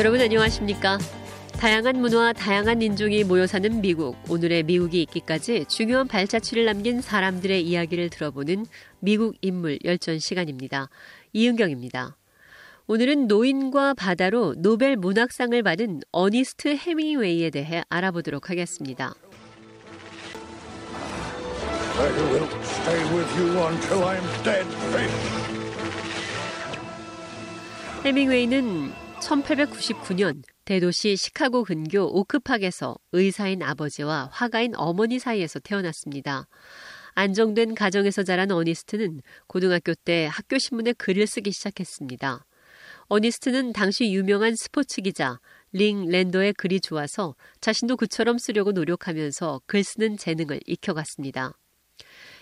여러분 안녕하십니까? 다양한 문화, 다양한 인종이 모여 사는 미국. 오늘의 미국이 있기까지 중요한 발자취를 남긴 사람들의 이야기를 들어보는 미국 인물 열전 시간입니다. 이은경입니다. 오늘은 노인과 바다로 노벨 문학상을 받은 어니스트 해밍웨이에 대해 알아보도록 하겠습니다. I will stay with you until I'm dead fish. 헤밍웨이는 1899년 대도시 시카고 근교 오크팍에서 의사인 아버지와 화가인 어머니 사이에서 태어났습니다. 안정된 가정에서 자란 어니스트는 고등학교 때 학교 신문에 글을 쓰기 시작했습니다. 어니스트는 당시 유명한 스포츠 기자 링 라드너의 글이 좋아서 자신도 그처럼 쓰려고 노력하면서 글 쓰는 재능을 익혀갔습니다.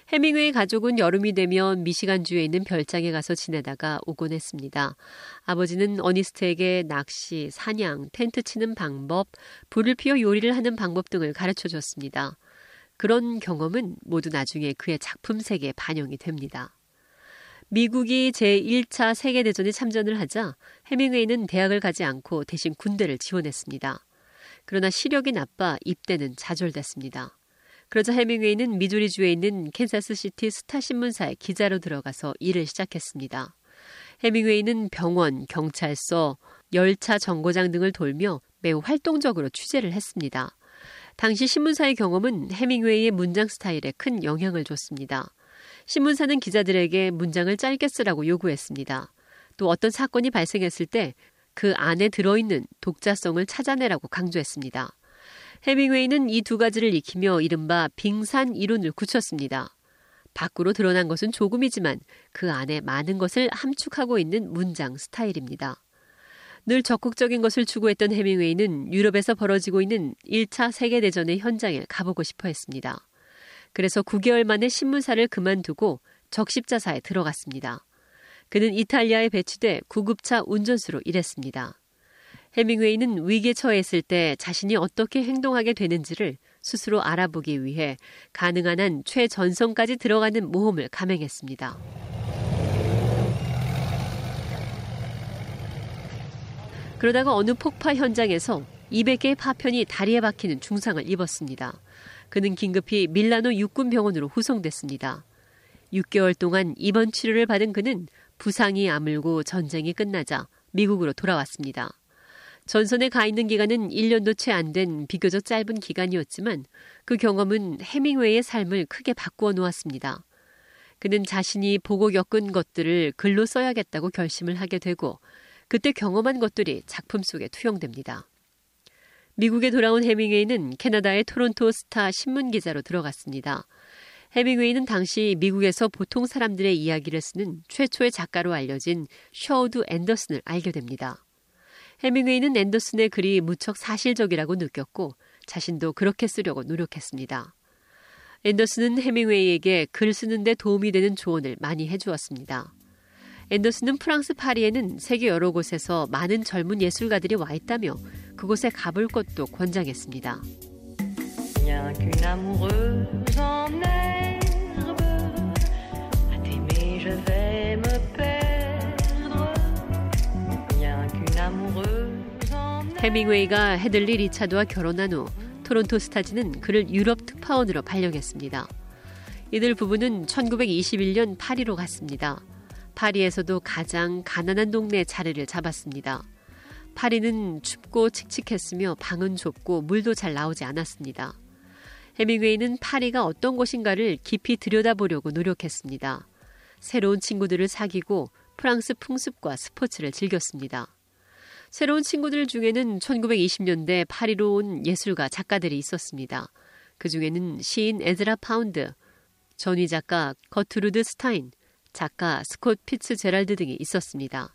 헤밍웨이 가족은 여름이 되면 미시간주에 있는 별장에 가서 지내다가 오곤 했습니다. 아버지는 어니스트에게 낚시, 사냥, 텐트 치는 방법, 불을 피워 요리를 하는 방법 등을 가르쳐 줬습니다. 그런 경험은 모두 나중에 그의 작품 세계에 반영이 됩니다. 미국이 제1차 세계대전에 참전을 하자 헤밍웨이는 대학을 가지 않고 대신 군대를 지원했습니다. 그러나 시력이 나빠 입대는 좌절됐습니다. 그러자 헤밍웨이는 미주리주에 있는 캔사스시티 스타신문사에 기자로 들어가서 일을 시작했습니다. 해밍웨이는 병원, 경찰서, 열차 정거장 등을 돌며 매우 활동적으로 취재를 했습니다. 당시 신문사의 경험은 해밍웨이의 문장 스타일에 큰 영향을 줬습니다. 신문사는 기자들에게 문장을 짧게 쓰라고 요구했습니다. 또 어떤 사건이 발생했을 때 그 안에 들어있는 독자성을 찾아내라고 강조했습니다. 해밍웨이는 이 두 가지를 익히며 이른바 빙산 이론을 굳혔습니다. 밖으로 드러난 것은 조금이지만 그 안에 많은 것을 함축하고 있는 문장 스타일입니다. 늘 적극적인 것을 추구했던 해밍웨이는 유럽에서 벌어지고 있는 1차 세계대전의 현장에 가보고 싶어 했습니다. 그래서 9개월 만에 신문사를 그만두고 적십자사에 들어갔습니다. 그는 이탈리아에 배치돼 구급차 운전수로 일했습니다. 해밍웨이는 위기에 처했을 때 자신이 어떻게 행동하게 되는지를 스스로 알아보기 위해 가능한 한 최전선까지 들어가는 모험을 감행했습니다. 그러다가 어느 폭파 현장에서 200개의 파편이 다리에 박히는 중상을 입었습니다. 그는 긴급히 밀라노 육군병원으로 후송됐습니다. 6개월 동안 입원 치료를 받은 그는 부상이 아물고 전쟁이 끝나자 미국으로 돌아왔습니다. 전선에 가 있는 기간은 1년도 채 안 된 비교적 짧은 기간이었지만 그 경험은 헤밍웨이의 삶을 크게 바꾸어 놓았습니다. 그는 자신이 보고 겪은 것들을 글로 써야겠다고 결심을 하게 되고 그때 경험한 것들이 작품 속에 투영됩니다. 미국에 돌아온 헤밍웨이는 캐나다의 토론토 스타 신문 기자로 들어갔습니다. 헤밍웨이는 당시 미국에서 보통 사람들의 이야기를 쓰는 최초의 작가로 알려진 셔우드 앤더슨을 알게 됩니다. 헤밍웨이는 앤더슨의 글이 무척 사실적이라고 느꼈고 자신도 그렇게 쓰려고 노력했습니다. 앤더슨은 해밍웨이에게 글 쓰는데 도움이 되는 조언을 많이 해주었습니다. 앤더슨은 프랑스 파리에는 세계 여러 곳에서 많은 젊은 예술가들이 와 있다며 그곳에 가볼 것도 권장했습니다. 해밍웨이가 헤들리 리차드와 결혼한 후 토론토 스타즈는 그를 유럽 특파원으로 발령했습니다. 이들 부부는 1921년 파리로 갔습니다. 파리에서도 가장 가난한 동네에 자리를 잡았습니다. 파리는 춥고 칙칙했으며 방은 좁고 물도 잘 나오지 않았습니다. 해밍웨이는 파리가 어떤 곳인가를 깊이 들여다보려고 노력했습니다. 새로운 친구들을 사귀고 프랑스 풍습과 스포츠를 즐겼습니다. 새로운 친구들 중에는 1920년대 파리로 온 예술가 작가들이 있었습니다. 그 중에는 시인 에즈라 파운드, 전위 작가 거트루드 스타인, 작가 스콧 피츠제럴드 등이 있었습니다.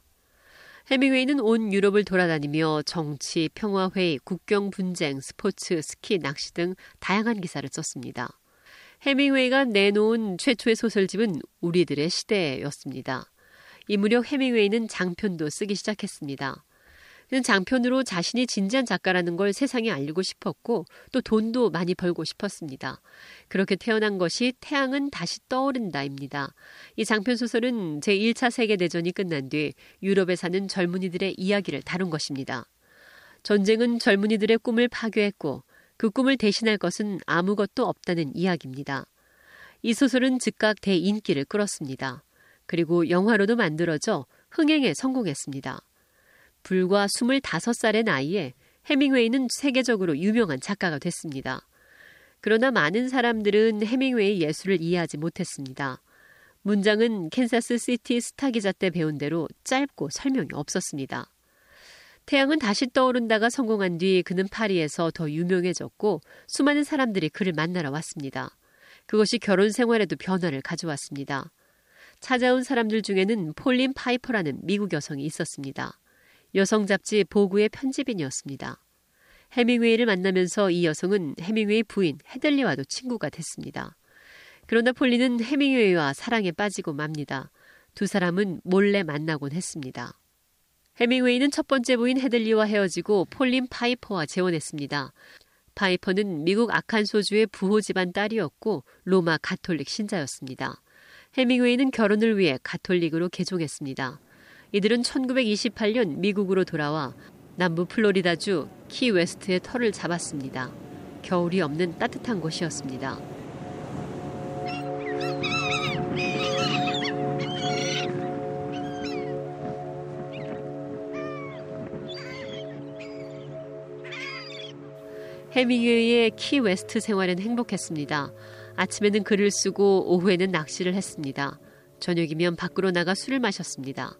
헤밍웨이는 온 유럽을 돌아다니며 정치, 평화회의, 국경 분쟁, 스포츠, 스키, 낚시 등 다양한 기사를 썼습니다. 해밍웨이가 내놓은 최초의 소설집은 우리들의 시대였습니다. 이 무렵 해밍웨이는 장편도 쓰기 시작했습니다. 장편으로 자신이 진지한 작가라는 걸 세상에 알리고 싶었고 또 돈도 많이 벌고 싶었습니다. 그렇게 태어난 것이 태양은 다시 떠오른다입니다. 이 장편 소설은 제1차 세계대전이 끝난 뒤 유럽에 사는 젊은이들의 이야기를 다룬 것입니다. 전쟁은 젊은이들의 꿈을 파괴했고 그 꿈을 대신할 것은 아무것도 없다는 이야기입니다. 이 소설은 즉각 대인기를 끌었습니다. 그리고 영화로도 만들어져 흥행에 성공했습니다. 불과 25살의 나이에 헤밍웨이는 세계적으로 유명한 작가가 됐습니다. 그러나 많은 사람들은 헤밍웨이 예술을 이해하지 못했습니다. 문장은 캔사스 시티 스타 기자 때 배운 대로 짧고 설명이 없었습니다. 태양은 다시 떠오른다가 성공한 뒤 그는 파리에서 더 유명해졌고 수많은 사람들이 그를 만나러 왔습니다. 그것이 결혼 생활에도 변화를 가져왔습니다. 찾아온 사람들 중에는 폴린 파이퍼라는 미국 여성이 있었습니다. 여성 잡지 보그의 편집인이었습니다. 헤밍웨이를 만나면서 이 여성은 헤밍웨이 부인 헤들리와도 친구가 됐습니다. 그러나 폴린은 헤밍웨이와 사랑에 빠지고 맙니다. 두 사람은 몰래 만나곤 했습니다. 헤밍웨이는 첫 번째 부인 헤들리와 헤어지고 폴린 파이퍼와 재혼했습니다. 파이퍼는 미국 아칸소주의 부호 집안 딸이었고 로마 가톨릭 신자였습니다. 헤밍웨이는 결혼을 위해 가톨릭으로 개종했습니다. 이들은 1928년 미국으로 돌아와 남부 플로리다주 키 웨스트에 터를 잡았습니다. 겨울이 없는 따뜻한 곳이었습니다. 헤밍웨이의 키 웨스트 생활은 행복했습니다. 아침에는 글을 쓰고 오후에는 낚시를 했습니다. 저녁이면 밖으로 나가 술을 마셨습니다.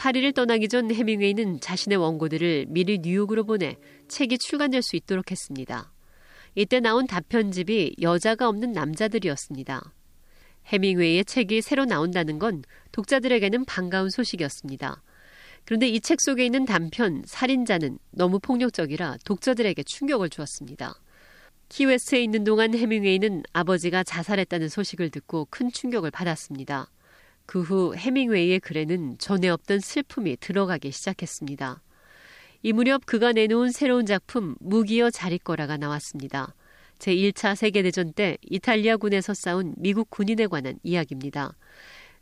파리를 떠나기 전 헤밍웨이는 자신의 원고들을 미리 뉴욕으로 보내 책이 출간될 수 있도록 했습니다. 이때 나온 단편집이 여자가 없는 남자들이었습니다. 헤밍웨이의 책이 새로 나온다는 건 독자들에게는 반가운 소식이었습니다. 그런데 이 책 속에 있는 단편 살인자는 너무 폭력적이라 독자들에게 충격을 주었습니다. 키웨스트에 있는 동안 해밍웨이는 아버지가 자살했다는 소식을 듣고 큰 충격을 받았습니다. 그 후 해밍웨이의 글에는 전에 없던 슬픔이 들어가기 시작했습니다. 이 무렵 그가 내놓은 새로운 작품 무기여 자리거라가 나왔습니다. 제1차 세계대전 때 이탈리아군에서 싸운 미국 군인에 관한 이야기입니다.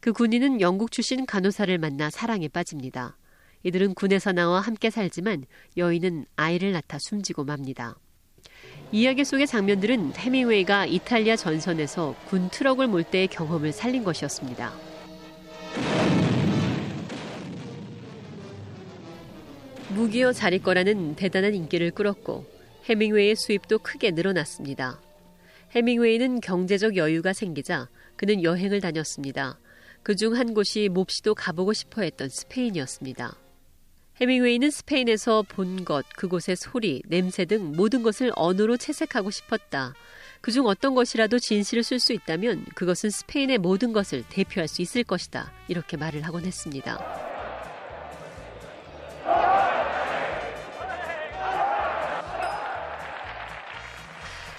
그 군인은 영국 출신 간호사를 만나 사랑에 빠집니다. 이들은 군에서 나와 함께 살지만 여인은 아이를 낳다 숨지고 맙니다. 이야기 속의 장면들은 해밍웨이가 이탈리아 전선에서 군 트럭을 몰 때의 경험을 살린 것이었습니다. 무기여 자리거라는 대단한 인기를 끌었고 해밍웨이의 수입도 크게 늘어났습니다. 해밍웨이는 경제적 여유가 생기자 그는 여행을 다녔습니다. 그 중 한 곳이 몹시도 가보고 싶어 했던 스페인이었습니다. 해밍웨이는 스페인에서 본 것, 그곳의 소리, 냄새 등 모든 것을 언어로 채색하고 싶었다. 그중 어떤 것이라도 진실을 쓸 수 있다면 그것은 스페인의 모든 것을 대표할 수 있을 것이다. 이렇게 말을 하곤 했습니다.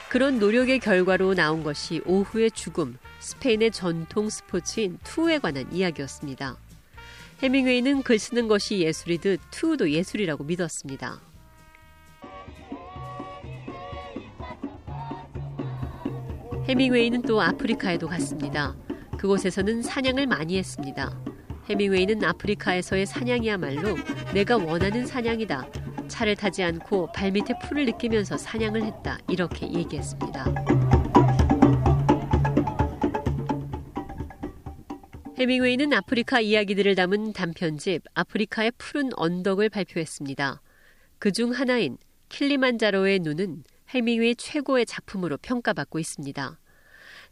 그런 노력의 결과로 나온 것이 오후의 죽음, 스페인의 전통 스포츠인 투에 관한 이야기였습니다. 해밍웨이는 글 쓰는 것이 예술이듯 투도 예술이라고 믿었습니다. 해밍웨이는 또 아프리카에도 갔습니다. 그곳에서는 사냥을 많이 했습니다. 해밍웨이는 아프리카에서의 사냥이야말로 내가 원하는 사냥이다. 차를 타지 않고 발밑에 풀을 느끼면서 사냥을 했다. 이렇게 얘기했습니다. 해밍웨이는 아프리카 이야기들을 담은 단편집 아프리카의 푸른 언덕을 발표했습니다. 그 중 하나인 킬리만자로의 눈은 해밍웨이 최고의 작품으로 평가받고 있습니다.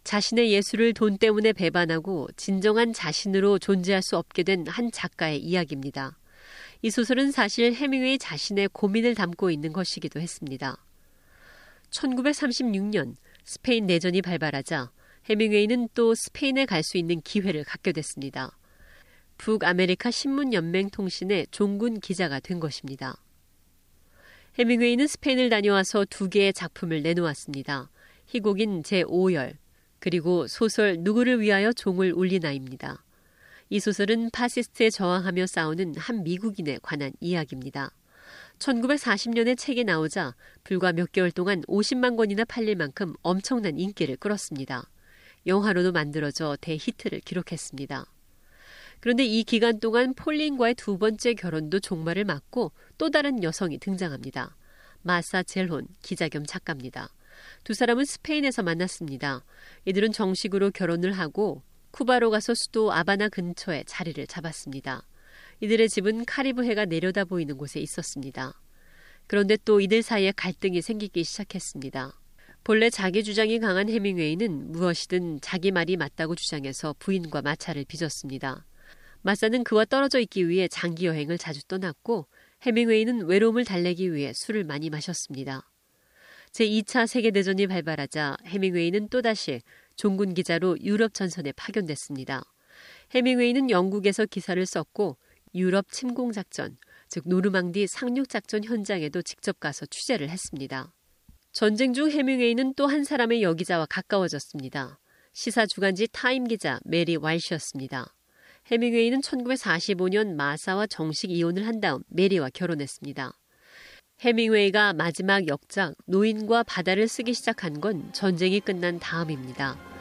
자신의 예술을 돈 때문에 배반하고 진정한 자신으로 존재할 수 없게 된 한 작가의 이야기입니다. 이 소설은 사실 헤밍웨이 자신의 고민을 담고 있는 것이기도 했습니다. 1936년 스페인 내전이 발발하자 헤밍웨이는 또 스페인에 갈 수 있는 기회를 갖게 됐습니다. 북아메리카 신문연맹 통신의 종군 기자가 된 것입니다. 헤밍웨이는 스페인을 다녀와서 두 개의 작품을 내놓았습니다. 희곡인 제5열, 그리고 소설 누구를 위하여 종은 울리나입니다. 이 소설은 파시스트에 저항하며 싸우는 한 미국인에 관한 이야기입니다. 1940년에 책이 나오자 불과 몇 개월 동안 50만 권이나 팔릴 만큼 엄청난 인기를 끌었습니다. 영화로도 만들어져 대히트를 기록했습니다. 그런데 이 기간 동안 폴린과의 두 번째 결혼도 종말을 맞고 또 다른 여성이 등장합니다. 마사 겔혼, 기자 겸 작가입니다. 두 사람은 스페인에서 만났습니다. 이들은 정식으로 결혼을 하고 쿠바로 가서 수도 아바나 근처에 자리를 잡았습니다. 이들의 집은 카리브해가 내려다 보이는 곳에 있었습니다. 그런데 또 이들 사이에 갈등이 생기기 시작했습니다. 본래 자기 주장이 강한 해밍웨이는 무엇이든 자기 말이 맞다고 주장해서 부인과 마찰을 빚었습니다. 마사는 그와 떨어져 있기 위해 장기 여행을 자주 떠났고 해밍웨이는 외로움을 달래기 위해 술을 많이 마셨습니다. 제2차 세계대전이 발발하자 헤밍웨이는 또다시 종군 기자로 유럽 전선에 파견됐습니다. 헤밍웨이는 영국에서 기사를 썼고 유럽 침공 작전, 즉 노르망디 상륙 작전 현장에도 직접 가서 취재를 했습니다. 전쟁 중 헤밍웨이는 또 한 사람의 여기자와 가까워졌습니다. 시사 주간지 타임 기자 메리 웰시였습니다. 헤밍웨이는 1945년 마사와 정식 이혼을 한 다음 메리와 결혼했습니다. 해밍웨이가 마지막 역작 노인과 바다를 쓰기 시작한 건 전쟁이 끝난 다음입니다.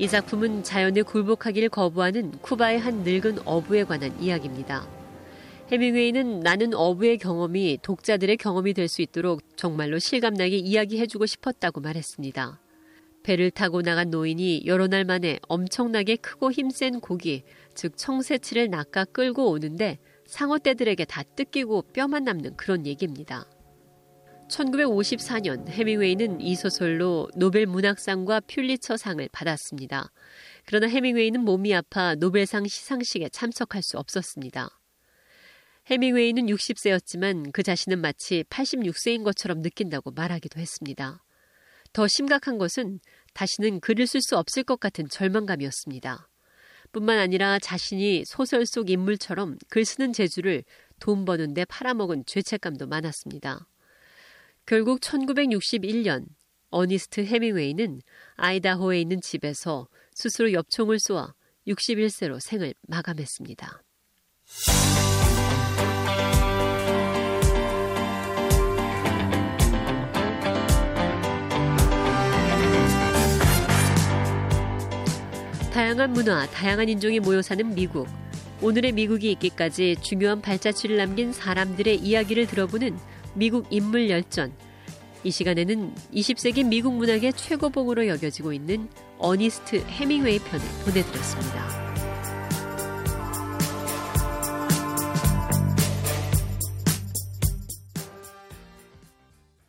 이 작품은 자연에 굴복하기를 거부하는 쿠바의 한 늙은 어부에 관한 이야기입니다. 해밍웨이는 나는 어부의 경험이 독자들의 경험이 될 수 있도록 정말로 실감나게 이야기해주고 싶었다고 말했습니다. 배를 타고 나간 노인이 여러 날 만에 엄청나게 크고 힘센 고기, 즉 청새치를 낚아 끌고 오는데 상어떼들에게 다 뜯기고 뼈만 남는 그런 얘기입니다. 1954년 해밍웨이는 이 소설로 노벨 문학상과 퓰리처상을 받았습니다. 그러나 해밍웨이는 몸이 아파 노벨상 시상식에 참석할 수 없었습니다. 해밍웨이는 60세였지만 그 자신은 마치 86세인 것처럼 느낀다고 말하기도 했습니다. 더 심각한 것은 다시는 글을 쓸 수 없을 것 같은 절망감이었습니다. 뿐만 아니라 자신이 소설 속 인물처럼 글 쓰는 재주를 돈 버는데 팔아먹은 죄책감도 많았습니다. 결국 1961년 어니스트 해밍웨이는 아이다호에 있는 집에서 스스로 엽총을 쏘아 61세로 생을 마감했습니다. 다양한 문화, 다양한 인종이 모여 사는 미국. 오늘의 미국이 있기까지 중요한 발자취를 남긴 사람들의 이야기를 들어보는 미국 인물 열전. 이 시간에는 20세기 미국 문학의 최고봉으로 여겨지고 있는 어니스트 해밍웨이 편을 보내드렸습니다.